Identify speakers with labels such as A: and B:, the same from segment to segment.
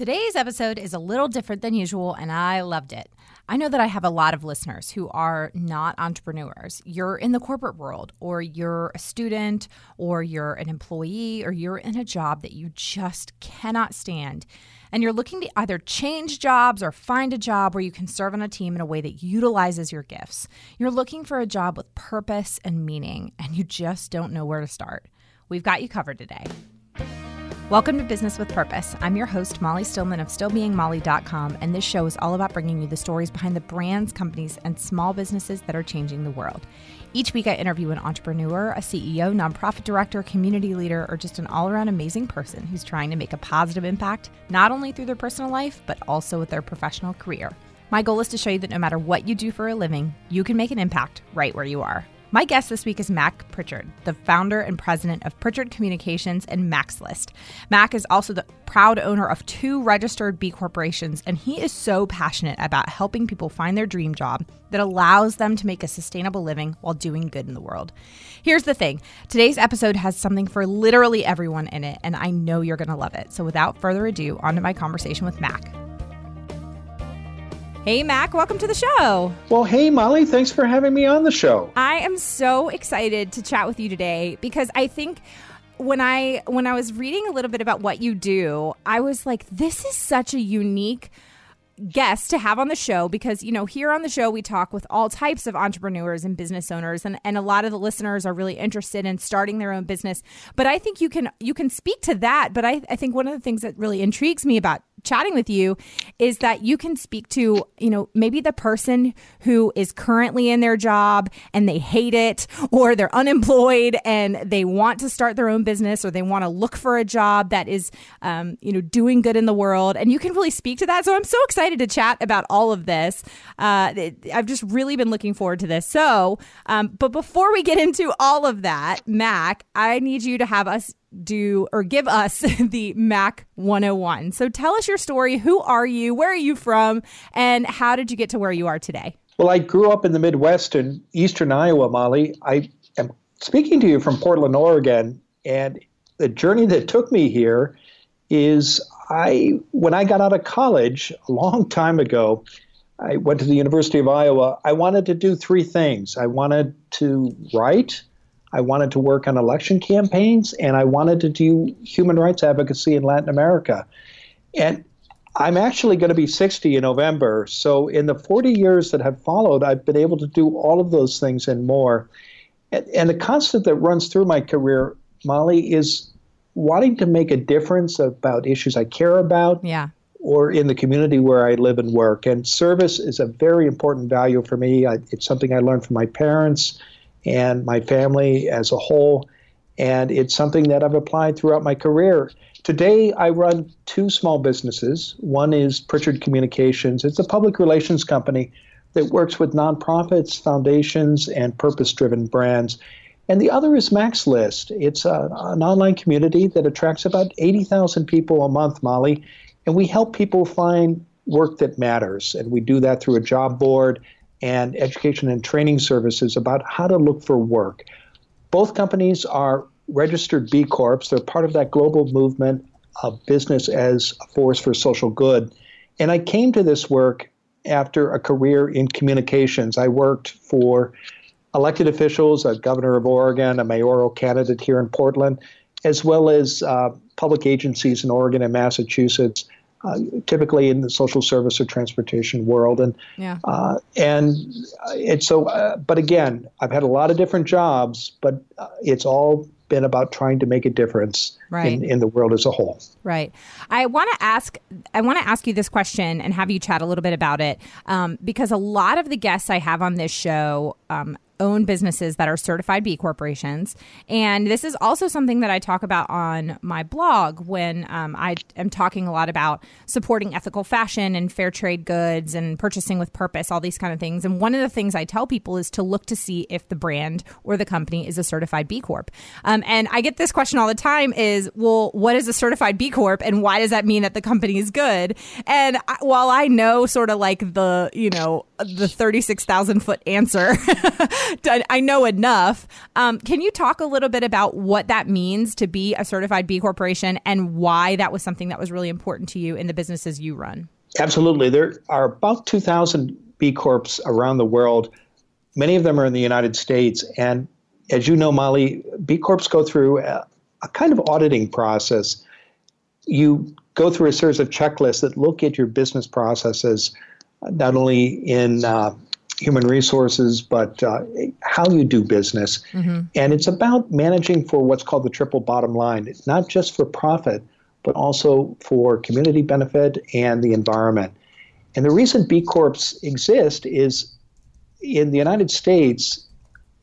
A: Today's episode is a little different than usual, and I loved it. I know that I have a lot of listeners who are not entrepreneurs. You're in the corporate world, or you're a student, or you're an employee, or you're in a job that you just cannot stand. And you're looking to either change jobs or find a job where you can serve on a team in a way that utilizes your gifts. You're looking for a job with purpose and meaning, and you just don't know where to start. We've got you covered today. Welcome to Business with Purpose. I'm your host, Molly Stillman of StillBeingMolly.com, and this show is all about bringing you the stories behind the brands, companies, and small businesses that are changing the world. Each week, I interview an entrepreneur, a CEO, nonprofit director, community leader, or just an all around amazing person who's trying to make a positive impact, not only through their personal life, but also with their professional career. My goal is to show you that no matter what you do for a living, you can make an impact right where you are. My guest this week is Mac Pritchard, the founder and president of Pritchard Communications and Mac's List. Mac is also the proud owner of two registered B corporations, and he is so passionate about helping people find their dream job that allows them to make a sustainable living while doing good in the world. Here's the thing today's episode has something for literally everyone in it, and I know you're going to love it. So without further ado, on to my conversation with Mac. Hey, Mac, welcome to the show.
B: Well, hey, Molly, thanks for having me on the show.
A: I am so excited to chat with you today because I think when I when I was reading a little bit about what you do, I was like, this is such a unique guest to have on the show because you know here on the show we talk with all types of entrepreneurs and business owners and, and a lot of the listeners are really interested in starting their own business but i think you can you can speak to that but I, I think one of the things that really intrigues me about chatting with you is that you can speak to, you know, maybe the person who is currently in their job and they hate it, or they're unemployed and they want to start their own business, or they want to look for a job that is, um, you know, doing good in the world. And you can really speak to that. So I'm so excited to chat about all of this. Uh, I've just really been looking forward to this. So, um, but before we get into all of that, Mac, I need you to have us do or give us the Mac 101. So tell us your story. Who are you? Where are you from? And how did you get to where you are today?
B: Well, I grew up in the Midwest in eastern Iowa, Molly. I am speaking to you from Portland, Oregon. And the journey that took me here is I, when I got out of college a long time ago, I went to the University of Iowa. I wanted to do three things. I wanted to write, I wanted to work on election campaigns, and I wanted to do human rights advocacy in Latin America. And I'm actually going to be 60 in November. So, in the 40 years that have followed, I've been able to do all of those things and more. And, and the constant that runs through my career, Molly, is wanting to make a difference about issues I care about.
A: Yeah.
B: Or in the community where I live and work. And service is a very important value for me. I, it's something I learned from my parents and my family as a whole. And it's something that I've applied throughout my career. Today, I run two small businesses. One is Pritchard Communications, it's a public relations company that works with nonprofits, foundations, and purpose driven brands. And the other is Mac's List. It's a, an online community that attracts about 80,000 people a month, Molly. And we help people find work that matters. And we do that through a job board and education and training services about how to look for work. Both companies are registered B Corps. They're part of that global movement of business as a force for social good. And I came to this work after a career in communications. I worked for elected officials, a governor of Oregon, a mayoral candidate here in Portland, as well as uh, public agencies in Oregon and Massachusetts uh, typically in the social service or transportation world. And
A: yeah.
B: uh, and it's so. Uh, but again, I've had a lot of different jobs, but uh, it's all been about trying to make a difference
A: right.
B: in, in the world as a whole.
A: Right. I want to ask. I want to ask you this question and have you chat a little bit about it, um, because a lot of the guests I have on this show um, own businesses that are certified B corporations. And this is also something that I talk about on my blog when um, I am talking a lot about supporting ethical fashion and fair trade goods and purchasing with purpose, all these kind of things. And one of the things I tell people is to look to see if the brand or the company is a certified B Corp. Um, and I get this question all the time is, well, what is a certified B Corp and why does that mean that the company is good? And I, while I know sort of like the, you know, the 36,000 foot answer. I know enough. Um, can you talk a little bit about what that means to be a certified B Corporation and why that was something that was really important to you in the businesses you run?
B: Absolutely. There are about 2,000 B Corps around the world. Many of them are in the United States. And as you know, Molly, B Corps go through a, a kind of auditing process. You go through a series of checklists that look at your business processes, not only in uh, human resources, but uh, how you do business. Mm-hmm. And it's about managing for what's called the triple bottom line. It's not just for profit, but also for community benefit and the environment. And the reason B Corps exist is in the United States,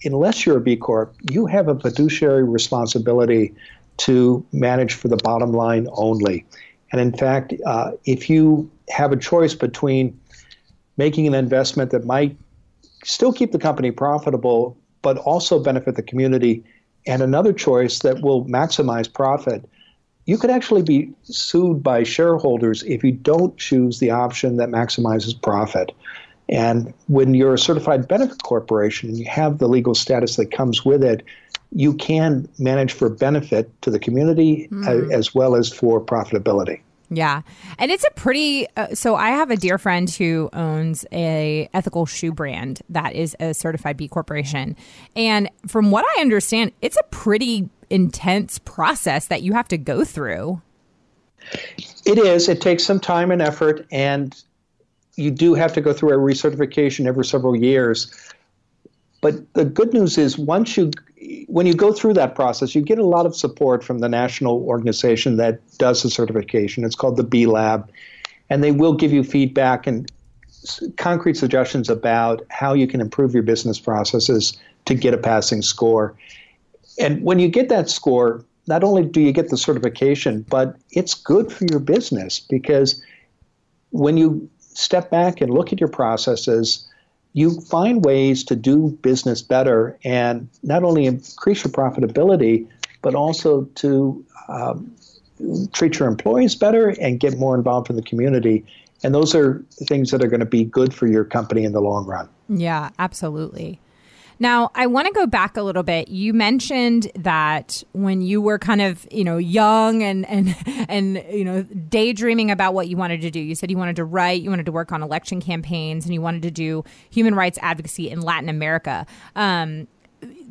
B: unless you're a B Corp, you have a fiduciary responsibility to manage for the bottom line only. And in fact, uh, if you have a choice between making an investment that might still keep the company profitable, but also benefit the community, and another choice that will maximize profit, you could actually be sued by shareholders if you don't choose the option that maximizes profit. And when you're a certified benefit corporation and you have the legal status that comes with it, you can manage for benefit to the community mm. as well as for profitability.
A: Yeah. And it's a pretty uh, so I have a dear friend who owns a ethical shoe brand that is a certified B corporation. And from what I understand, it's a pretty intense process that you have to go through.
B: It is. It takes some time and effort and you do have to go through a recertification every several years. But the good news is once you when you go through that process, you get a lot of support from the national organization that does the certification. It's called the B Lab, and they will give you feedback and concrete suggestions about how you can improve your business processes to get a passing score. And when you get that score, not only do you get the certification, but it's good for your business because when you step back and look at your processes, you find ways to do business better and not only increase your profitability, but also to um, treat your employees better and get more involved in the community. And those are things that are going to be good for your company in the long run.
A: Yeah, absolutely. Now, I want to go back a little bit. You mentioned that when you were kind of, you know, young and and and you know, daydreaming about what you wanted to do. You said you wanted to write, you wanted to work on election campaigns, and you wanted to do human rights advocacy in Latin America. Um,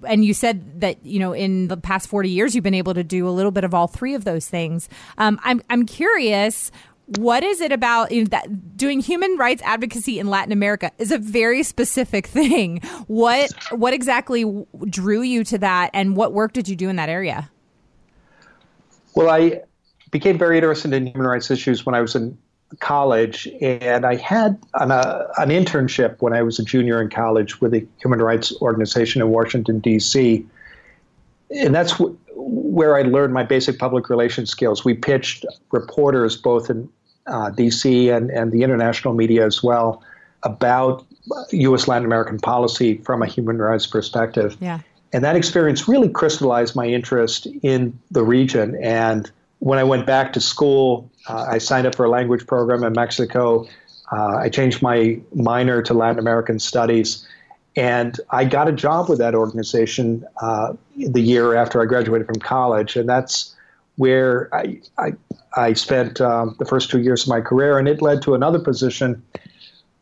A: and you said that you know in the past 40 years you've been able to do a little bit of all three of those things um, I'm, I'm curious what is it about you know, that doing human rights advocacy in Latin America is a very specific thing. What what exactly drew you to that, and what work did you do in that area?
B: Well, I became very interested in human rights issues when I was in college, and I had an, uh, an internship when I was a junior in college with a human rights organization in Washington D.C. And that's where I learned my basic public relations skills. We pitched reporters both in uh, DC and, and the international media as well about U.S. Latin American policy from a human rights perspective.
A: Yeah.
B: And that experience really crystallized my interest in the region. And when I went back to school, uh, I signed up for a language program in Mexico. Uh, I changed my minor to Latin American studies. And I got a job with that organization uh, the year after I graduated from college. And that's where I, I, I spent um, the first two years of my career, and it led to another position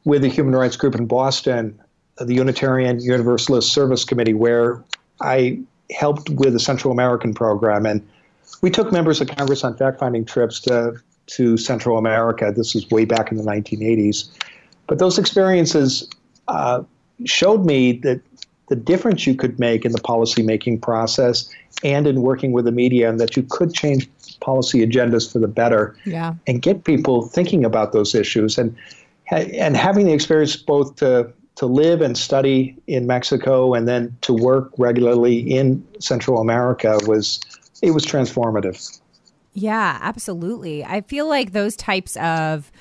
B: with the Human Rights Group in Boston, the Unitarian Universalist Service Committee, where I helped with the Central American program. And we took members of Congress on fact finding trips to, to Central America. This was way back in the 1980s. But those experiences uh, showed me that the difference you could make in the policymaking process and in working with the media, and that you could change policy agendas for the better
A: yeah.
B: and get people thinking about those issues. And and having the experience both to to live and study in Mexico and then to work regularly in Central America was it was transformative.
A: Yeah, absolutely. I feel like those types of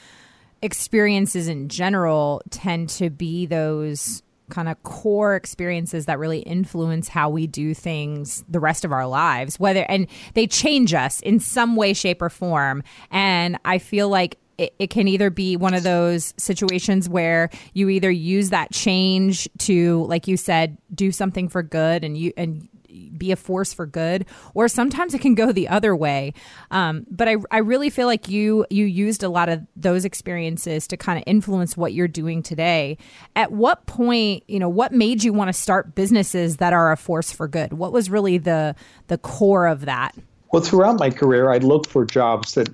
A: experiences in general tend to be those kind of core experiences that really influence how we do things the rest of our lives whether and they change us in some way shape or form. And i feel like it, it, can either be one of those situations where you either use that change to, like you said, do something for good and you and be a force for good, or sometimes it can go the other way. Um, but I, I really feel like you you used a lot of those experiences to kind of influence what you're doing today. At what point, you know, what made you want to start businesses that are a force for good? What was really the the core of that?
B: Well, throughout my career, I looked for jobs that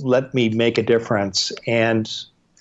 B: let me make a difference. And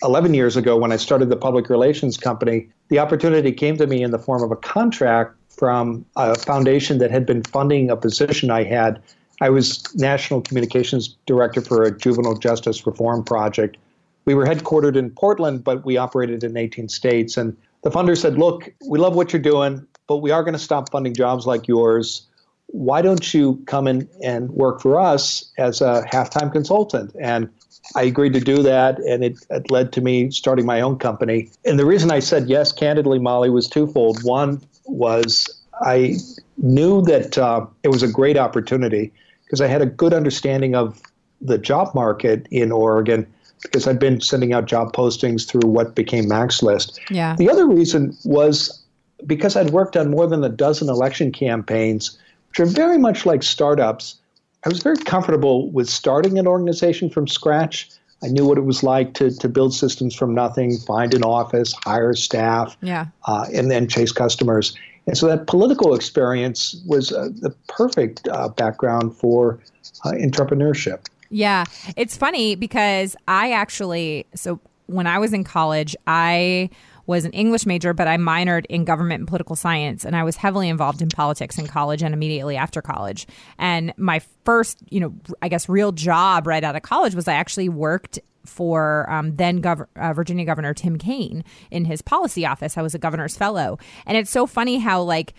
B: 11 years ago, when I started the public relations company, the opportunity came to me in the form of a contract from a foundation that had been funding a position I had. I was National Communications Director for a juvenile justice reform project. We were headquartered in Portland, but we operated in 18 states. And the funder said, Look, we love what you're doing, but we are going to stop funding jobs like yours why don't you come in and work for us as a half-time consultant? And I agreed to do that, and it, it, led to me starting my own company. And the reason I said yes, candidly, Molly, was twofold. One was I knew that uh, it was a great opportunity because I had a good understanding of the job market in Oregon because I'd been sending out job postings through what became Mac's List.
A: Yeah.
B: The other reason was because I'd worked on more than a dozen election campaigns – which are very much like startups. I was very comfortable with starting an organization from scratch. I knew what it was like to, to build systems from nothing, find an office, hire staff,
A: yeah.
B: uh, and then chase customers. And so that political experience was uh, the perfect uh, background for uh, entrepreneurship.
A: Yeah. It's funny because I actually, so when I was in college, I was an English major, but I minored in government and political science, and I was heavily involved in politics in college and immediately after college. And my first, you know, I guess real job right out of college was I actually worked for um, then Gov- uh, Virginia Governor Tim Kaine in his policy office. I was a governor's fellow, and it's so funny how like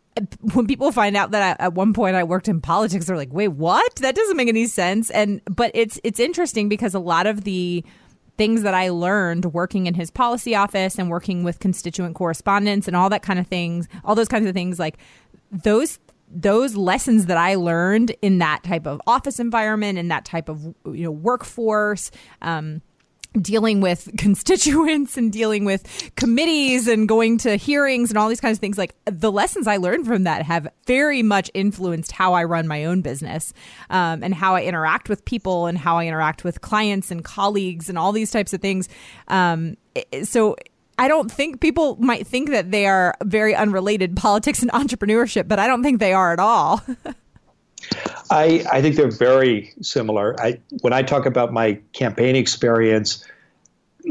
A: when people find out that I, at one point I worked in politics, they're like, "Wait, what? That doesn't make any sense." And but it's it's interesting because a lot of the things that I learned working in his policy office and working with constituent correspondence and all that kind of things, all those kinds of things, like those those lessons that I learned in that type of office environment, in that type of you know workforce, um, dealing with constituents and dealing with committees and going to hearings and all these kinds of things like the lessons i learned from that have very much influenced how i run my own business um, and how i interact with people and how i interact with clients and colleagues and all these types of things um, so I don't think people might think that they are very unrelated politics and entrepreneurship, but I don't think they are at all.
B: I, I think they're very similar. I, when I talk about my campaign experience,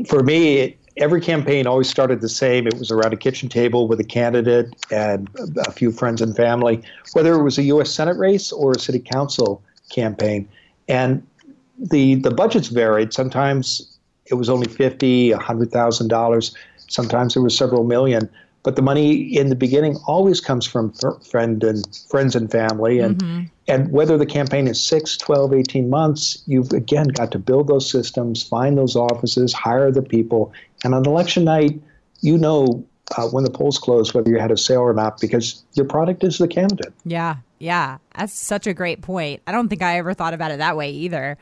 B: for me, every campaign always started the same. It was around a kitchen table with a candidate and a few friends and family, whether it was a U.S. Senate race or a city council campaign. And the the budgets varied. Sometimes it was only fifty, a hundred thousand dollars. Sometimes it was several million but the money in the beginning always comes from friend and friends and family. And mm-hmm. and whether the campaign is 6 12 18 months you've again got to build those systems find those offices hire the people. And on election night you know uh, when the polls close whether you had a sale or not because your product is the candidate.
A: Yeah yeah. That's such a great point. I don't think i ever thought about it that way either.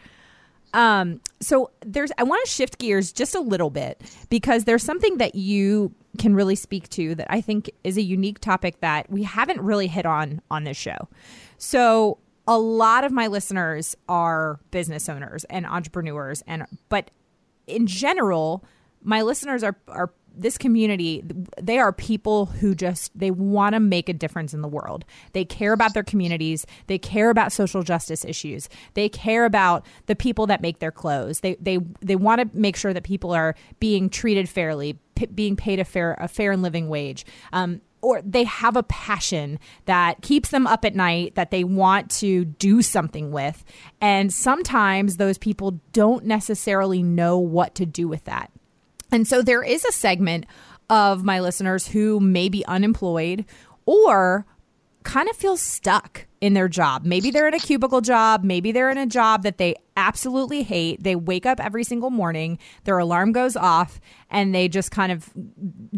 A: Um, so there's I want to shift gears just a little bit because there's something that you can really speak to that I think is a unique topic that we haven't really hit on on this show. So a lot of my listeners are business owners and entrepreneurs and but in general my listeners are are this community they are people who just they want to make a difference in the world. They care about their communities. They care about social justice issues. They care about the people that make their clothes. They they they want to make sure that people are being treated fairly p- being paid a fair a fair and living wage. Um, or they have a passion that keeps them up at night that they want to do something with. And sometimes those people don't necessarily know what to do with that and so there is a segment of my listeners who may be unemployed or kind of feel stuck in their job. Maybe they're in a cubicle job, maybe they're in a job that they absolutely hate. They wake up every single morning, their alarm goes off, and they just kind of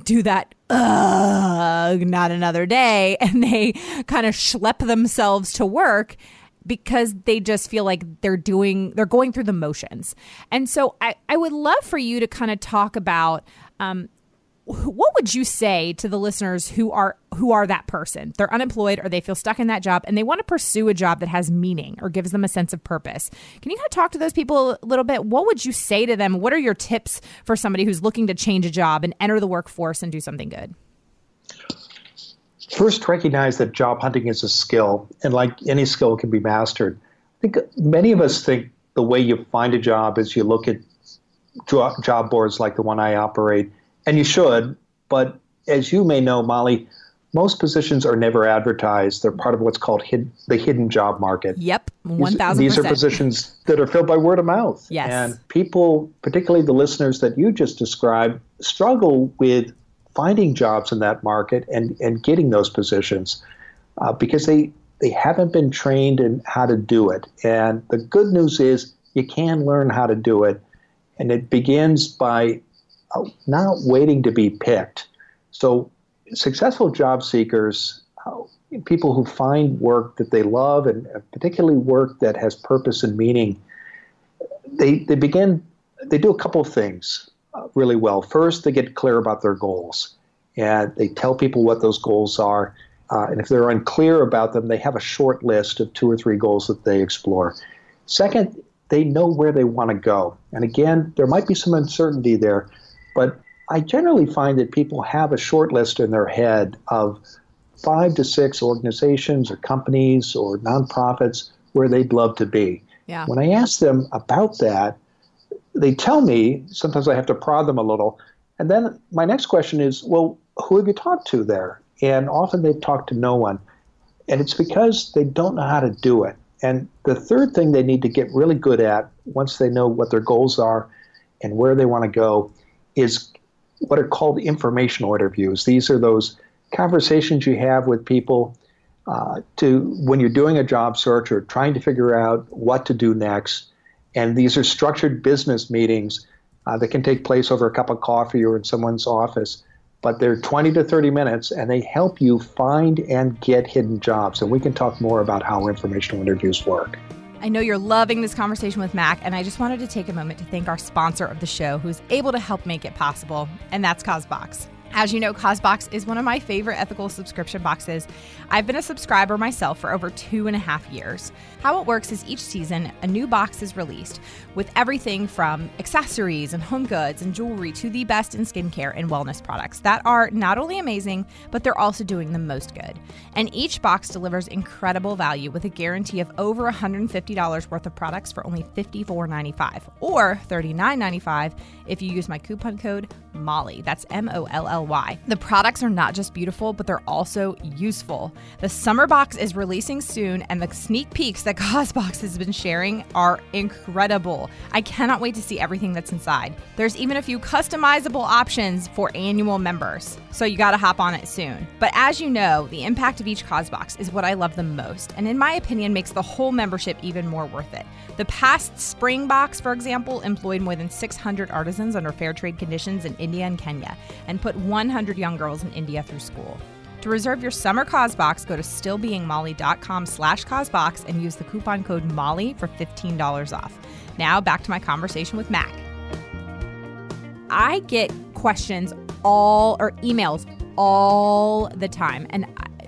A: do that, ugh, not another day, and they kind of schlep themselves to work because they just feel like they're doing they're going through the motions. And so I, I would love for you to kind of talk about um, what would you say to the listeners who are who are that person? They're unemployed or they feel stuck in that job and they want to pursue a job that has meaning or gives them a sense of purpose. Can you kind of talk to those people a little bit? What would you say to them? What are your tips for somebody who's looking to change a job and enter the workforce and do something good
B: first recognize that job hunting is a skill and like any skill can be mastered i think many of us think the way you find a job is you look at job boards like the one i operate and you should, but as you may know, Molly, most positions are never advertised. They're part of what's called hid, the hidden job market.
A: Yep, one thousand.
B: These are positions that are filled by word of mouth.
A: Yes,
B: and people, particularly the listeners that you just described, struggle with finding jobs in that market and and getting those positions uh, because they they haven't been trained in how to do it. And the good news is you can learn how to do it, and it begins by uh, not waiting to be picked. So, successful job seekers, uh, people who find work that they love and particularly work that has purpose and meaning, they, they begin, they do a couple of things really well. First, they get clear about their goals and they tell people what those goals are. Uh, and if they're unclear about them, they have a short list of two or three goals that they explore. Second, they know where they want to go. And again, there might be some uncertainty there, but I generally find that people have a short list in their head of five to six organizations or companies or nonprofits where they'd love to be.
A: Yeah.
B: When I ask them about that, they tell me, sometimes I have to prod them a little. And then my next question is, well, who have you talked to there? And often they've talked to no one. And it's because they don't know how to do it. And the third thing they need to get really good at once they know what their goals are and where they want to go is what are called informational interviews. These are those conversations you have with people uh, to when you're doing a job search or trying to figure out what to do next. And these are structured business meetings uh, that can take place over a cup of coffee or in someone's office. But they're 20 to 30 minutes and they help you find and get hidden jobs. And we can talk more about how informational interviews work.
A: I know you're loving this conversation with Mac, and I just wanted to take a moment to thank our sponsor of the show who's able to help make it possible, and that's Causebox. As you know, Causebox is one of my favorite ethical subscription boxes. I've been a subscriber myself for over two and a half years. How it works is each season, a new box is released with everything from accessories and home goods and jewelry to the best in skincare and wellness products that are not only amazing, but they're also doing the most good. And each box delivers incredible value with a guarantee of over $150 worth of products for only $54.95 or $39.95 if you use my coupon code MOLLY. That's M O L L Y. The products are not just beautiful, but they're also useful. The summer box is releasing soon, and the sneak peeks that Causebox has been sharing are incredible. I cannot wait to see everything that's inside. There's even a few customizable options for annual members, so you gotta hop on it soon. But as you know, the impact of each Causebox is what I love the most, and in my opinion, makes the whole membership even more worth it. The past spring box, for example, employed more than 600 artisans under fair trade conditions in India and Kenya and put 100 young girls in India through school. To reserve your summer Causebox, go to stillbeingmolly.com slash Causebox and use the coupon code MOLLY for $15 off. Now back to my conversation with Mac. I get questions all or emails all the time and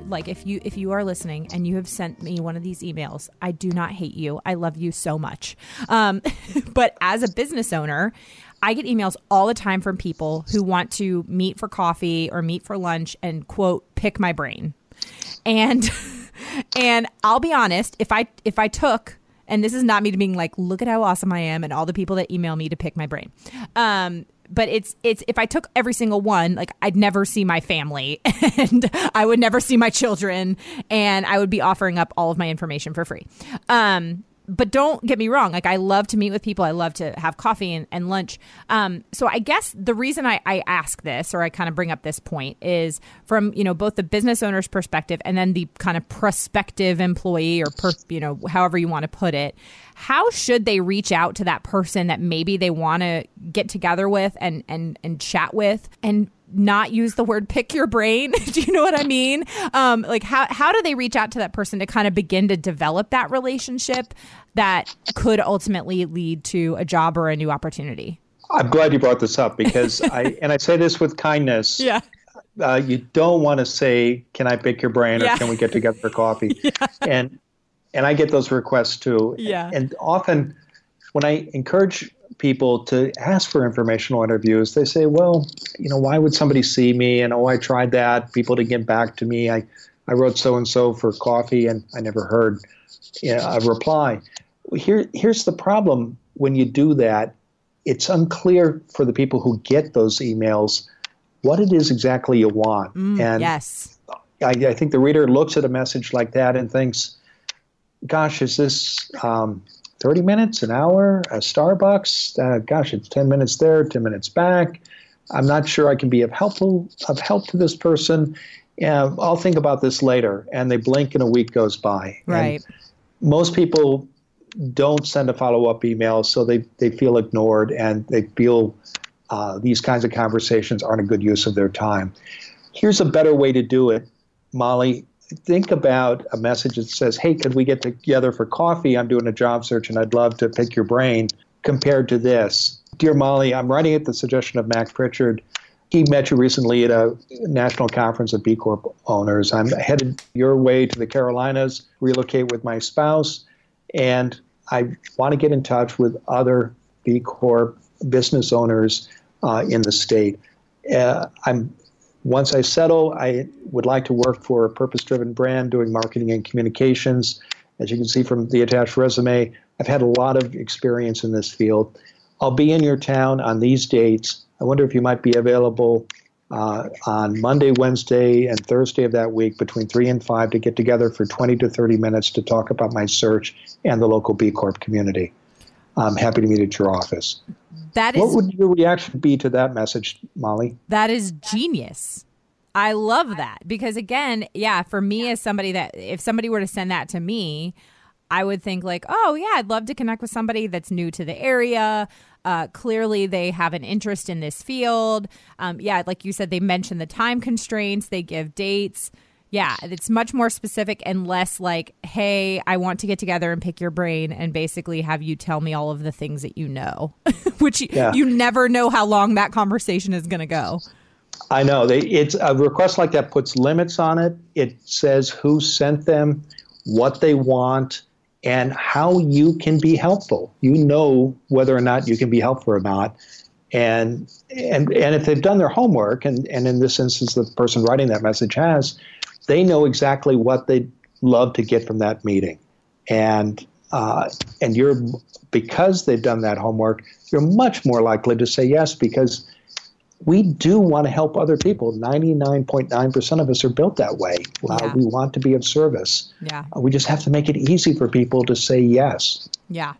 A: like if you if you are listening and you have sent me one of these emails i do not hate you i love you so much um, but as a business owner I get emails all the time from people who want to meet for coffee or meet for lunch and quote pick my brain. And and I'll be honest, if I if I took and this is not me being like look at how awesome I am and all the people that email me to pick my brain. Um but it's it's if I took every single one, like I'd never see my family and I would never see my children and I would be offering up all of my information for free. Um but don't get me wrong. Like I love to meet with people. I love to have coffee and, and lunch. Um, so I guess the reason I, I ask this or I kind of bring up this point is from, you know, both the business owner's perspective and then the kind of prospective employee or, per, you know, however you want to put it. How should they reach out to that person that maybe they want to get together with and, and, and chat with? And not use the word pick your brain. do you know what I mean? Um, like how how do they reach out to that person to kind of begin to develop that relationship that could ultimately lead to a job or a new opportunity?
B: I'm glad you brought this up because I and I say this with kindness.
A: Yeah.
B: Uh, you don't want to say, "Can I pick your brain?" or
A: Yeah.
B: "Can we get together for coffee?"
A: Yeah.
B: And and I get those requests too.
A: Yeah.
B: And often, when I encourage people to ask for informational interviews, they say, "Well, you know, why would somebody see me?" And oh, I tried that. People didn't get back to me. I I wrote so and so for coffee, and I never heard you know, a reply. Here here's the problem when you do that. It's unclear for the people who get those emails what it is exactly you want.
A: Mm,
B: and
A: yes.
B: I, I think the reader looks at a message like that and thinks, gosh, is this um, 30 minutes, an hour, a Starbucks? Uh, gosh, it's 10 minutes there, 10 minutes back. I'm not sure I can be of helpful of help to this person. Yeah, I'll think about this later. And they blink and a week goes by. And
A: Right.
B: most people don't send a follow-up email, so they, they feel ignored and they feel uh, these kinds of conversations aren't a good use of their time. Here's a better way to do it, Molly. Think about a message that says, "Hey, could we get together for coffee? I'm doing a job search and I'd love to pick your brain." Compared to this, dear Molly, I'm writing at the suggestion of Mac Pritchard. He met you recently at a national conference of B Corp owners. I'm headed your way to the Carolinas, relocate with my spouse, and I want to get in touch with other B Corp business owners uh, in the state. Uh, I'm once I settle, I would like to work for a purpose-driven brand doing marketing and communications. As you can see from the attached resume, I've had a lot of experience in this field. I'll be in your town on these dates. I wonder if you might be available uh, on Monday, Wednesday, and Thursday of that week between 3 and 5 to get together for 20 to 30 minutes to talk about my search and the local B Corp community. I'm happy to meet at your office.
A: That is
B: What would your reaction be to that message, Molly?
A: That is genius. I love that because again, yeah, for me as somebody that if somebody were to send that to me, I would think like, oh yeah, I'd love to connect with somebody that's new to the area. Uh, clearly, they have an interest in this field. Um, yeah, like you said, they mention the time constraints. They give dates. Yeah, it's much more specific and less like, hey, I want to get together and pick your brain and basically have you tell me all of the things that you know, which you,
B: Yeah.
A: you never know how long that conversation is going to go.
B: I know they, it's a request like that puts limits on it. It says who sent them, what they want, and how you can be helpful. You know whether or not you can be helpful or not. And and and if they've done their homework, and, and in this instance the person writing that message has, they know exactly what they'd love to get from that meeting. And uh, and you're because they've done that homework, you're much more likely to say yes because we do want to help other people. 99.9% of us are built that way. Uh,
A: Yeah.
B: We want to be of service.
A: Yeah.
B: Uh, We just have to make it easy for people to say yes.
A: Yeah.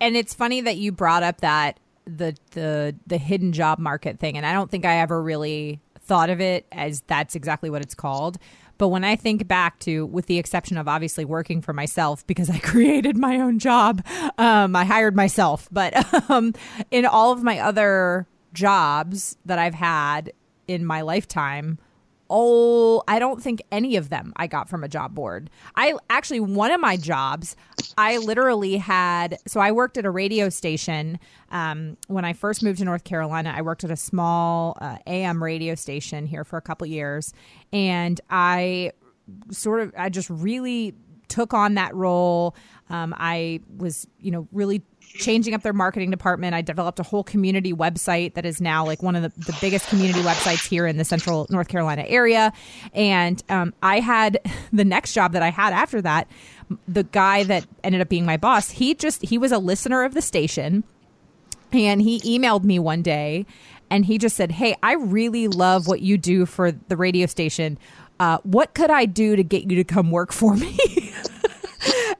A: And it's funny that you brought up that the the the hidden job market thing and I don't think I ever really thought of it as that's exactly what it's called. But when I think back to, with the exception of obviously working for myself because I created my own job, um, I hired myself. But um, in all of my other jobs that I've had in my lifetime, Oh, I don't think any of them I got from a job board. I actually, one of my jobs, I literally had, so I worked at a radio station. Um, when I first moved to North Carolina, I worked at a small uh, AM radio station here for a couple years. And I sort of, I just really took on that role. Um, I was, you know, really changing up their marketing department. I developed a whole community website that is now like one of the, the biggest community websites here in the central North Carolina area. And um, I had the next job that I had after that, the guy that ended up being my boss, he just, he was a listener of the station. And he emailed me one day and he just said, Hey, I really love what you do for the radio station. Uh, what could I do to get you to come work for me?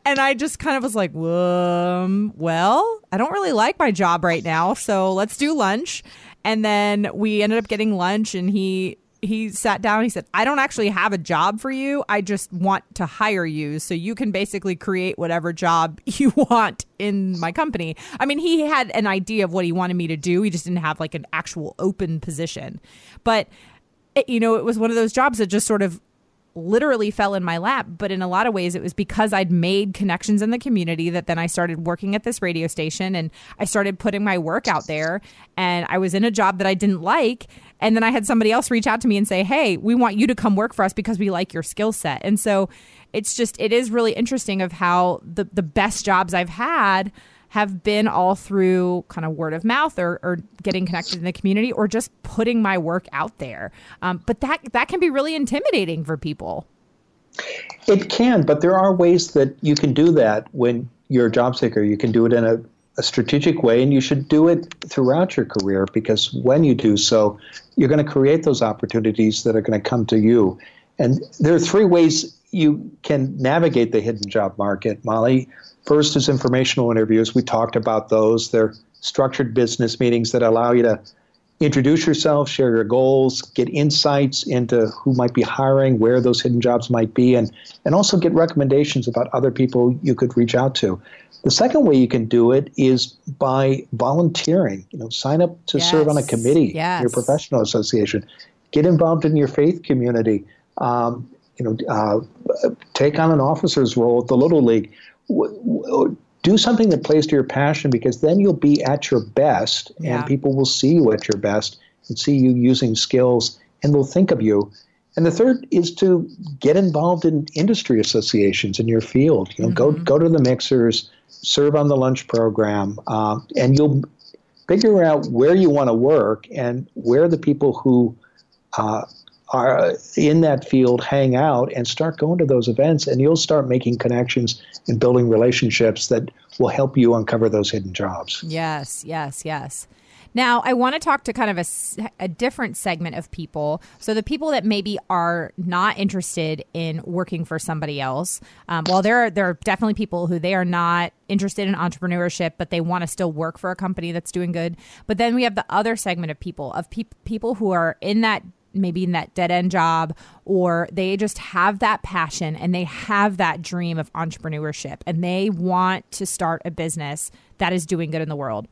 A: and I just kind of was like, um, well, I don't really like my job right now, so let's do lunch. And then we ended up getting lunch, and he he sat down. He said, "I don't actually have a job for you. I just want to hire you, so you can basically create whatever job you want in my company." I mean, he had an idea of what he wanted me to do. He just didn't have like an actual open position, but it, you know, it was one of those jobs that just sort of literally fell in my lap. But in a lot of ways, it was because I'd made connections in the community that then I started working at this radio station and I started putting my work out there. And I was in a job that I didn't like. And then I had somebody else reach out to me and say, Hey, we want you to come work for us because we like your skill set. And so it's just, it is really interesting of how the, the best jobs I've had have been all through kind of word of mouth or, or getting connected in the community or just putting my work out there. Um, but that that can be really intimidating for people.
B: It can, but there are ways that you can do that when you're a job seeker. You can do it in a, a strategic way, and you should do it throughout your career because when you do so, you're going to create those opportunities that are going to come to you. And there are three ways you can navigate the hidden job market, Molly. First is informational interviews. We talked about those. They're structured business meetings that allow you to introduce yourself, share your goals, get insights into who might be hiring, where those hidden jobs might be, and, and also get recommendations about other people you could reach out to. The second way you can do it is by volunteering. You know, sign up to yes. serve on a committee,
A: yes.
B: your professional association. Get involved in your faith community. Um, you know, uh, take on an officer's role at the Little League do something that plays to your passion because then you'll be at your best yeah. and people will see you at your best and see you using skills and they'll think of you. And the third is to get involved in industry associations in your field. You know, mm-hmm. go go to the mixers, serve on the lunch program, um, and you'll figure out where you want to work and where the people who uh, are in that field hang out and start going to those events and you'll start making connections and building relationships that will help you uncover those hidden jobs
A: yes yes yes now, I want to talk to kind of a, a, different segment of people. So, the people that maybe are not interested in working for somebody else. Um, well, there are, there are definitely people who they are not interested in entrepreneurship, but they want to still work for a company that's doing good. But then we have the other segment of people, of pe- people who are in that maybe in that dead end job or they just have that passion and they have that dream of entrepreneurship and they want to start a business that is doing good in the world.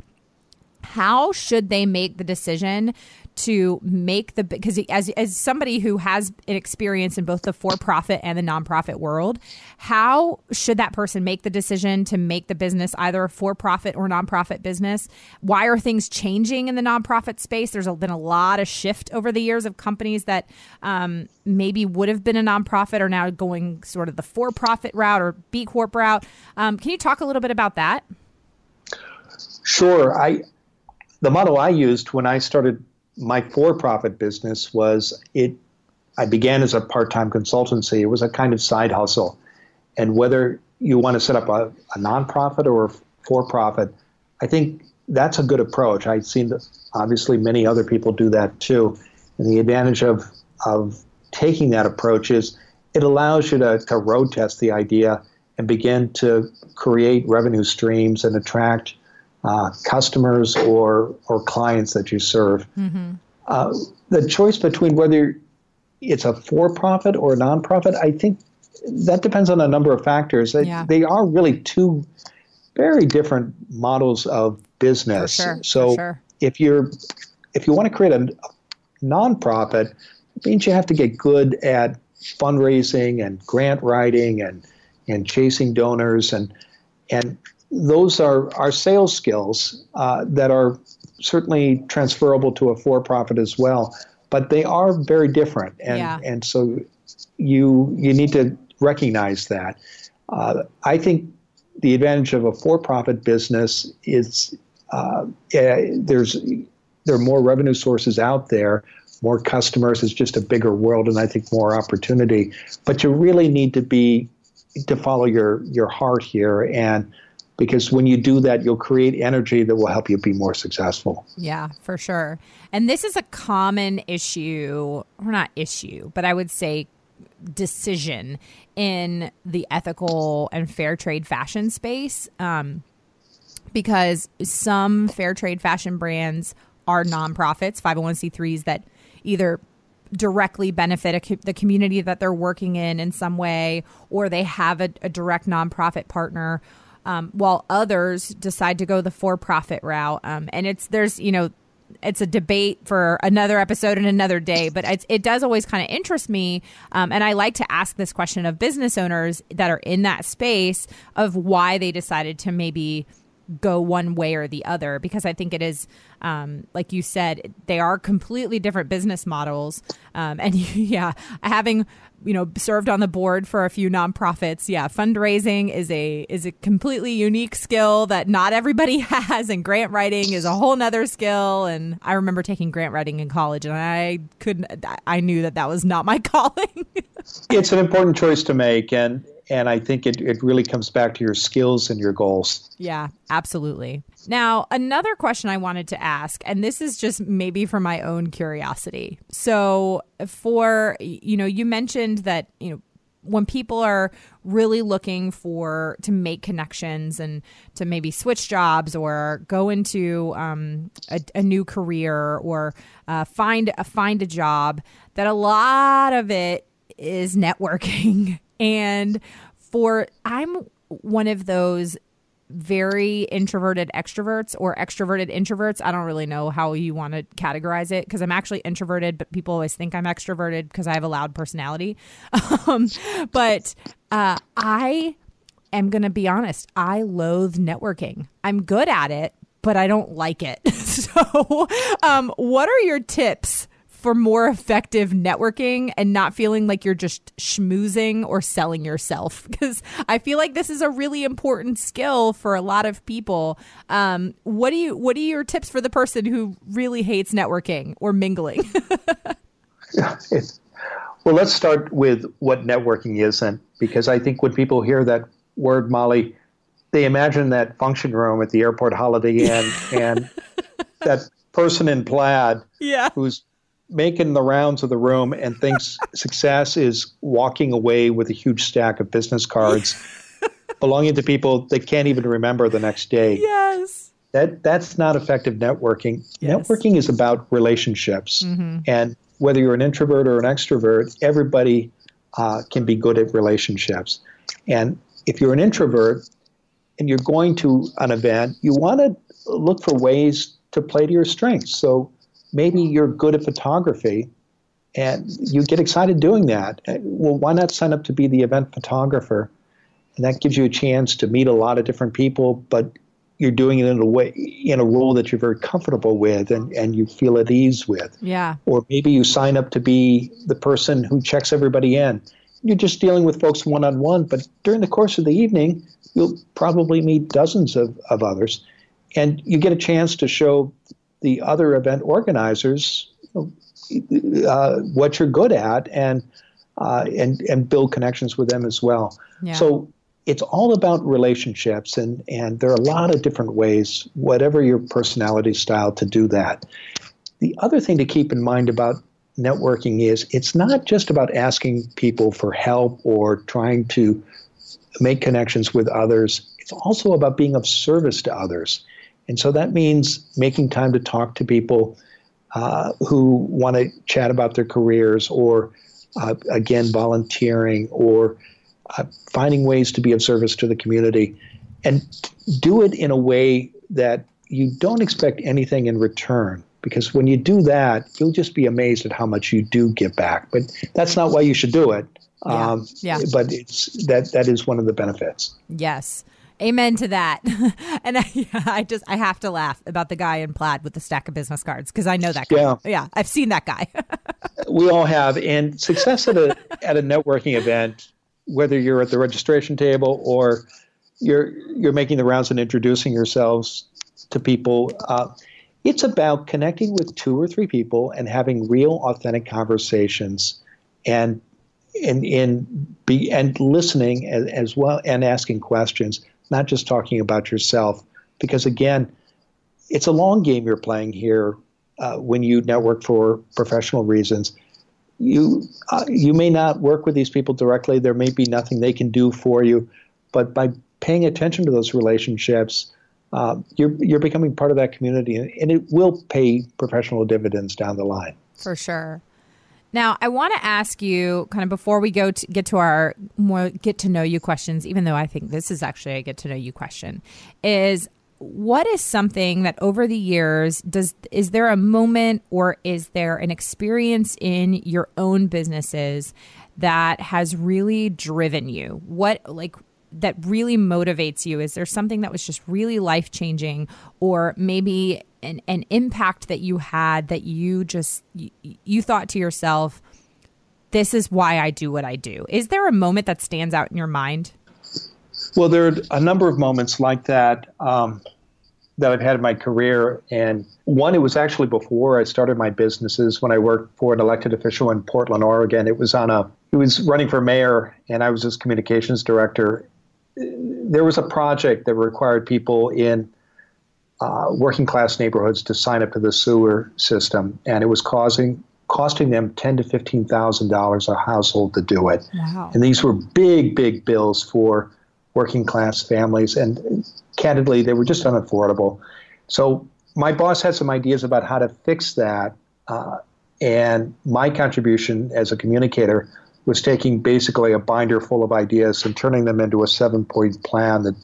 A: How should they make the decision to make the because as as somebody who has an experience in both the for-profit and the nonprofit world how should that person make the decision to make the business either a for-profit or nonprofit business? Why are things changing in the nonprofit space? There's been a lot of shift over the years of companies that um, maybe would have been a nonprofit are now going sort of the for-profit route or b corp route. Um, can you talk a little bit about that?
B: Sure. I the model I used when I started my for-profit business was it. I began as a part-time consultancy. It was a kind of side hustle, and whether you want to set up a, a nonprofit or a for-profit, I think that's a good approach. I've seen obviously many other people do that too, and the advantage of of taking that approach is it allows you to, to road test the idea and begin to create revenue streams and attract uh, customers or or clients that you serve. Mm-hmm. Uh, the choice between whether it's a for-profit or a nonprofit, I think that depends on a number of factors.
A: Yeah.
B: They are really two very different models of business.
A: Sure,
B: so
A: sure.
B: if you're if you want to create a nonprofit, it means you have to get good at fundraising and grant writing and and chasing donors and and those are, are sales skills uh, that are certainly transferable to a for-profit as well, but they are very different, and
A: yeah.
B: and so you you need to recognize that. Uh, I think the advantage of a for-profit business is uh, there's there are more revenue sources out there, more customers. It's just a bigger world, and I think more opportunity. But you really need to be to follow your your heart here and because when you do that, you'll create energy that will help you be more successful.
A: Yeah, for sure. And this is a common issue, or not issue, but I would say decision in the ethical and fair trade fashion space. Um, because some fair trade fashion brands are nonprofits, 501c3s that either directly benefit the community that they're working in in some way, or they have a, a direct nonprofit partner. Um, while others decide to go the for-profit route, um, and it's there's you know it's a debate for another episode and another day, but it does always kind of interest me. Um, and I like to ask this question of business owners that are in that space of why they decided to maybe go one way or the other because I think it is, um, like you said, they are completely different business models. Um, and yeah, having you know served on the board for a few nonprofits, yeah, fundraising is a is a completely unique skill that not everybody has, and grant writing is a whole nother skill. And I remember taking grant writing in college, and I couldn't, I knew that that was not my calling.
B: it's an important choice to make, and and I think it, it really comes back to your skills and your goals.
A: Yeah, absolutely. Now, another question I wanted to ask, and this is just maybe for my own curiosity. So, for, you know, you mentioned that, you know, when people are really looking for to make connections and to maybe switch jobs or go into um, a, a, new career or uh, find a find a job, that a lot of it is networking And for I'm one of those very introverted extroverts or extroverted introverts. I don't really know how you want to categorize it because I'm actually introverted, but people always think I'm extroverted because I have a loud personality. Um, but uh, I am going to be honest, I loathe networking. I'm good at it, but I don't like it. so, um, what are your tips for more effective networking and not feeling like you're just schmoozing or selling yourself because I feel like this is a really important skill for a lot of people. Um, what do you what are your tips for the person who really hates networking or mingling?
B: well, let's start with what networking isn't because I think when people hear that word, Molly, they imagine that function room at the airport Holiday Inn and that person in plaid
A: yeah.
B: who's making the rounds of the room and thinks success is walking away with a huge stack of business cards belonging to people that can't even remember the next day.
A: Yes.
B: That that's not effective networking. Yes. Networking is about relationships, mm-hmm. and whether you're an introvert or an extrovert, everybody uh, can be good at relationships. And if you're an introvert and you're going to an event, you want to look for ways to play to your strengths. So maybe you're good at photography and you get excited doing that. Uh, well, why not sign up to be the event photographer? And that gives you a chance to meet a lot of different people, but you're doing it in a way in a role that you're very comfortable with and, and you feel at ease with.
A: Yeah.
B: Or maybe you sign up to be the person who checks everybody in. You're just dealing with folks one on one, but during the course of the evening, you'll probably meet dozens of, of others. And you get a chance to show the other event organizers uh, what you're good at and uh, and and build connections with them as well. Yeah. So it's all about relationships and and there are a lot of different ways, whatever your personality style, to do that. The other thing to keep in mind about networking is it's not just about asking people for help or trying to make connections with others. It's also about being of service to others. And so that means making time to talk to people uh, who want to chat about their careers or, uh, again, volunteering or uh, finding ways to be of service to the community and do it in a way that you don't expect anything in return. Because when you do that, you'll just be amazed at how much you do give back. But that's not why you should do it.
A: Yeah. Um, yeah.
B: But it's that that is one of the benefits.
A: Yes. Amen to that. and I, I, just I have to laugh about the guy in plaid with the stack of business cards because I know that guy. Yeah, yeah, I've seen that guy.
B: we all have, and success at a at a networking event, whether you're at the registration table or you're you're making the rounds and introducing yourselves to people. Uh, it's about connecting with two or three people and having real, authentic conversations, and and in be and listening as, as well and asking questions not just talking about yourself. Because again, it's a long game you're playing here uh, when you network for professional reasons. You uh, you may not work with these people directly. There may be nothing they can do for you, but by paying attention to those relationships, uh, you're you're becoming part of that community, and it will pay professional dividends down the line.
A: For sure. Now, I want to ask you kind of before we go to get to our more get to know you questions, even though I think this is actually a get to know you question, is what is something that over the years does is there a moment or is there an experience in your own businesses that has really driven you? What like that really motivates you? Is there something that was just really life changing, or maybe an, an impact that you had that you just you, you thought to yourself, "This is why I do what I do." Is there a moment that stands out in your mind?
B: Well, there are a number of moments like that um, that I've had in my career, and one it was actually before I started my businesses when I worked for an elected official in Portland, Oregon. It was on a he was running for mayor, and I was his communications director, there was a project that required people in uh, working class neighborhoods to sign up to the sewer system, and it was causing costing them ten to fifteen thousand dollars a household to do it. Wow. And these were big, big bills for working class families, and candidly, they were just unaffordable. So my boss had some ideas about how to fix that, uh, and my contribution as a communicator was taking basically a binder full of ideas and turning them into a seven point plan that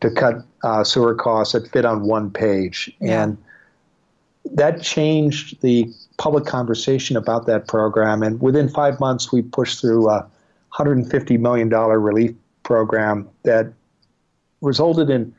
B: to cut uh, sewer costs that fit on one page. Yeah. And that changed the public conversation about that program. And within five months, we pushed through a $150 million relief program that resulted in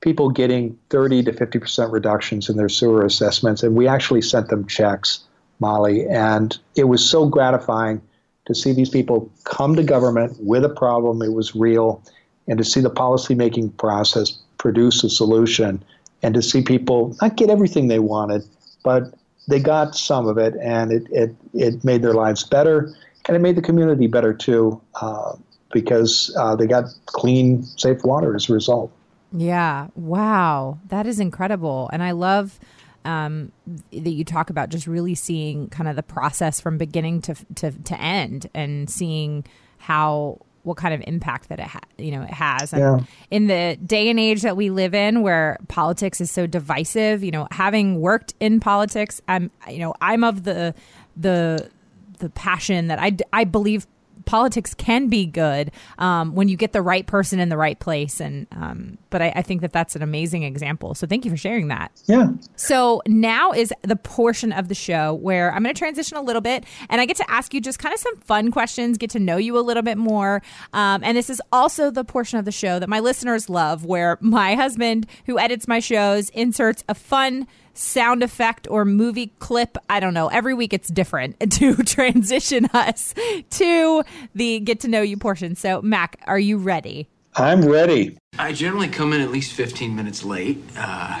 B: people getting 30 to 50% reductions in their sewer assessments. And we actually sent them checks, Molly. And it was so gratifying to see these people come to government with a problem, it was real, and to see the policymaking process produce a solution, and to see people not get everything they wanted, but they got some of it, and it, it, it made their lives better, and it made the community better too, uh, because uh, they got clean, safe water as a result.
A: Yeah. Wow. That is incredible. And I love um, that you talk about just really seeing kind of the process from beginning to to, to end and seeing how what kind of impact that it ha- you know it has yeah. in the day and age that we live in where politics is so divisive you know having worked in politics i'm you know i'm of the the the passion that I, I believe politics can be good um, when you get the right person in the right place. And um, but I, I, think that that's an amazing example. So thank you for sharing that.
B: Yeah.
A: So now is the portion of the show where I'm going to transition a little bit, and I get to ask you just kind of some fun questions, get to know you a little bit more. Um, and this is also the portion of the show that my listeners love, where my husband, who edits my shows, inserts a fun sound effect or movie clip. I don't know. Every week it's different to transition us to the get to know you portion. So, Mac, are you ready?
B: I'm ready.
C: I generally come in at least 15 minutes late. Uh,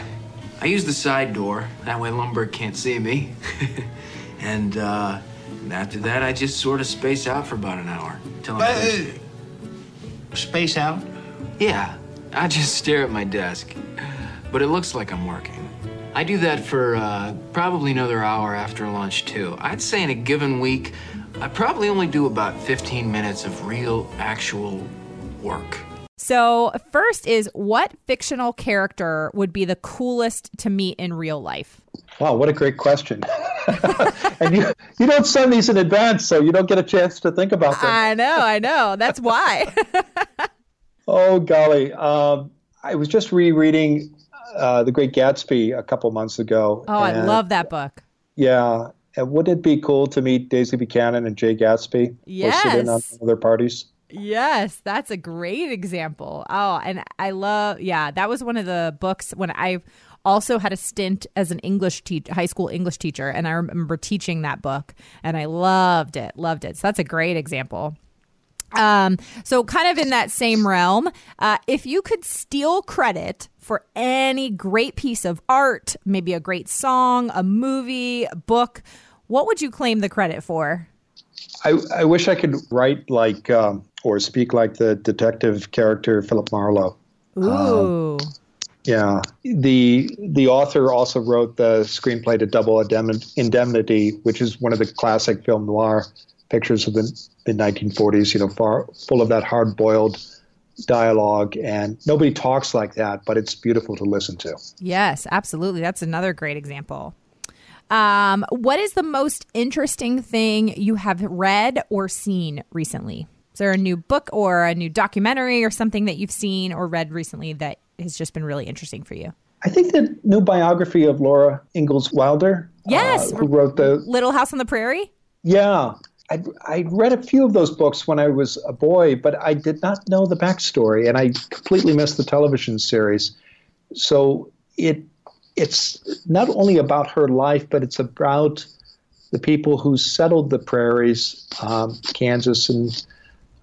C: I use the side door. That way Lumbergh can't see me. and uh, after that, I just sort of space out for about an hour. Till
D: I'm uh, space out?
C: Yeah. I just stare at my desk. But it looks like I'm working. I do that for uh, probably another hour after lunch, too. I'd say in a given week, I probably only do about 15 minutes of real, actual work.
A: So, first is what fictional character would be the coolest to meet in real life?
B: Wow, what a great question. and you, you don't send these in advance, so you don't get a chance to think about them.
A: I know, I know. That's why.
B: oh, golly. Um, I was just rereading uh, The Great Gatsby a couple months ago.
A: Oh, I love that book.
B: Yeah. And wouldn't it be cool to meet Daisy Buchanan and Jay Gatsby?
A: Yes.
B: Or sit in on their parties?
A: Yes, that's a great example. Oh, and I love, yeah, that was one of the books when I also had a stint as an English teacher, high school English teacher, and I remember teaching that book, and I loved it, loved it. So that's a great example. Um, so kind of in that same realm, uh, if you could steal credit for any great piece of art, maybe a great song, a movie, a book, what would you claim the credit for?
B: I, I wish I could write like um, or speak like the detective character Philip Marlowe.
A: Ooh. Um,
B: yeah, the the author also wrote the screenplay to Double Indemnity, which is one of the classic film noir pictures of the mid 1940s. You know, far full of that hard boiled dialogue, and nobody talks like that, but it's beautiful to listen to.
A: Yes, absolutely. That's another great example. Um, what is the most interesting thing you have read or seen recently? Is there a new book or a new documentary or something that you've seen or read recently that has just been really interesting for you?
B: I think the new biography of Laura Ingalls Wilder.
A: Yes,
B: uh, who wrote the
A: Little House on the Prairie.
B: Yeah, I I read a few of those books when I was a boy, but I did not know the backstory, and I completely missed the television series. So it it's not only about her life, but it's about the people who settled the prairies, um, Kansas and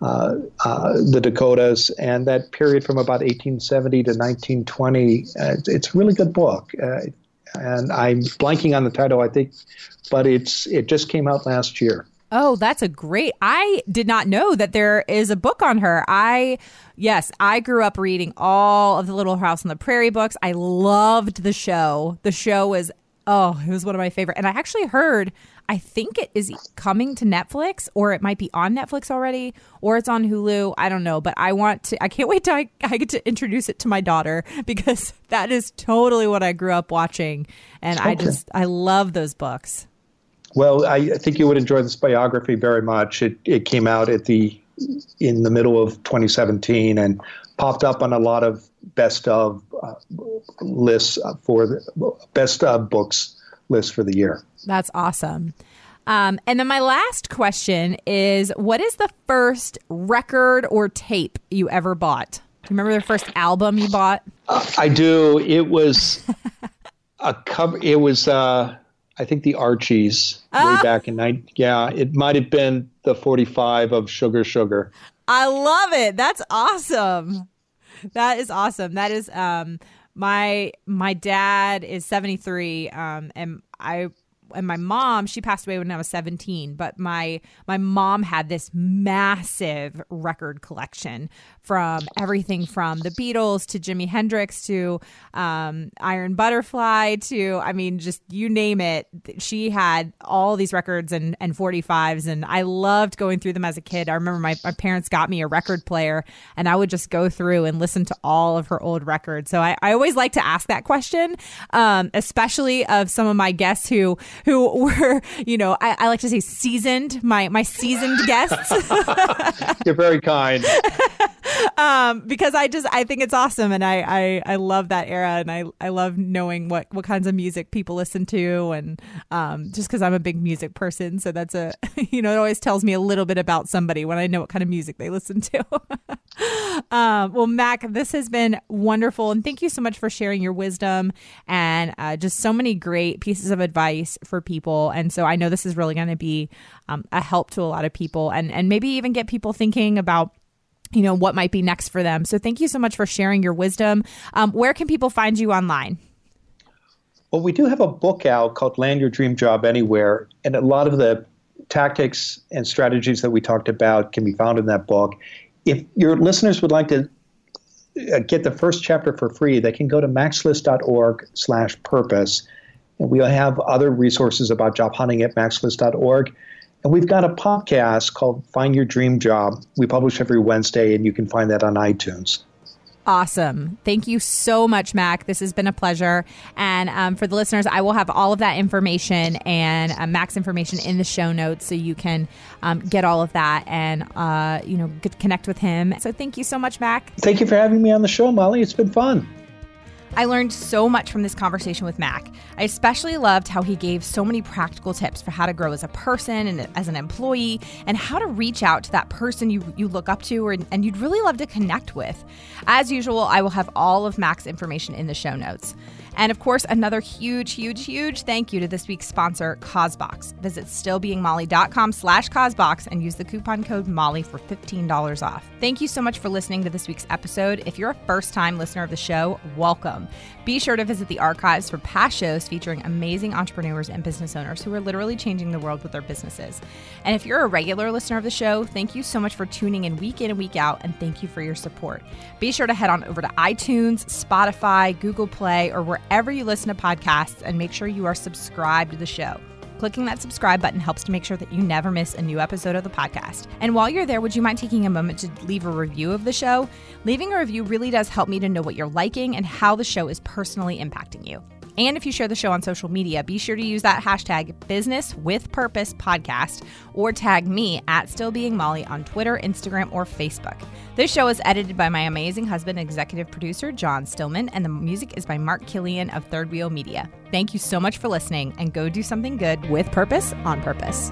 B: uh, uh, the Dakotas, and that period from about 1870 to 1920. Uh, it's a really good book, uh, and I'm blanking on the title, I think, but it's it just came out last year.
A: Oh, that's a great. I did not know that there is a book on her. I yes, I grew up reading all of the Little House on the Prairie books. I loved the show. The show was oh, it was one of my favorite. And I actually heard I think it is coming to Netflix or it might be on Netflix already or it's on Hulu. I don't know, but I want to I can't wait till I, I get to introduce it to my daughter because that is totally what I grew up watching and okay. I just I love those books.
B: Well, I, think you would enjoy this biography very much. It it came out at the in the middle of 2017 and popped up on a lot of best of uh, lists for the best of books list for the year.
A: That's awesome. Um, and then my last question is what is the first record or tape you ever bought? Do you remember the first album you bought?
B: Uh, I do. It was a cover. It was uh, I think the Archies way ah. back in nine. Yeah, it might have been the forty-five of Sugar Sugar.
A: I love it. That's awesome. That is awesome. That is um my my dad is seventy-three. Um, and I and my mom she passed away when i was 17 but my my mom had this massive record collection from everything from the beatles to jimi hendrix to um, iron butterfly to i mean just you name it she had all these records and, and 45s and i loved going through them as a kid i remember my, my parents got me a record player and i would just go through and listen to all of her old records so i, I always like to ask that question um, especially of some of my guests who who were, you know, I, I like to say seasoned, my my seasoned guests.
B: You're very kind.
A: um, because I just I think it's awesome, and I, I I love that era, and I I love knowing what what kinds of music people listen to, and um, just because I'm a big music person, so that's a you know it always tells me a little bit about somebody when I know what kind of music they listen to. um, well, Mac, this has been wonderful, and thank you so much for sharing your wisdom and uh, just so many great pieces of advice for people. And so I know this is really going to be um, a help to a lot of people, and and maybe even get people thinking about you know what might be next for them. So thank you so much for sharing your wisdom. Um, where can people find you online?
B: Well, we do have a book out called Land Your Dream Job Anywhere, and a lot of the tactics and strategies that we talked about can be found in that book. If your listeners would like to uh, get the first chapter for free, they can go to macslist.org slash purpose. We'll have other resources about job hunting at macslist.org. And we've got a podcast called Find Your Dream Job. We publish every Wednesday, and you can find that on iTunes.
A: Awesome. Thank you so much, Mac. This has been a pleasure. And um, for the listeners, I will have all of that information and uh, Mac's information in the show notes so you can um, get all of that and, uh, you know, get, connect with him. So thank you so much, Mac.
B: Thank you for having me on the show, Molly. It's been fun.
A: I learned so much from this conversation with Mac. I especially loved how he gave so many practical tips for how to grow as a person and as an employee and how to reach out to that person you, you look up to or, and you'd really love to connect with. As usual, I will have all of Mac's information in the show notes. And of course, another huge, huge, huge thank you to this week's sponsor, Causebox. Visit stillbeingmolly.com slash Causebox and use the coupon code Molly for $15 off. Thank you so much for listening to this week's episode. If you're a first time listener of the show, welcome. Be sure to visit the archives for past shows featuring amazing entrepreneurs and business owners who are literally changing the world with their businesses. And if you're a regular listener of the show, thank you so much for tuning in week in and week out, and thank you for your support. Be sure to head on over to iTunes, Spotify, Google Play, or wherever you listen to podcasts, and make sure you are subscribed to the show. Clicking that subscribe button helps to make sure that you never miss a new episode of the podcast. And while you're there, would you mind taking a moment to leave a review of the show? Leaving a review really does help me to know what you're liking and how the show is personally impacting you. And if you share the show on social media, be sure to use that hashtag Business with Purpose Podcast or tag me at Still Being Molly on Twitter, Instagram, or Facebook. This show is edited by my amazing husband, executive producer John Stillman, and the music is by Mark Killian of Third Wheel Media. Thank you so much for listening, and go do something good with purpose on purpose.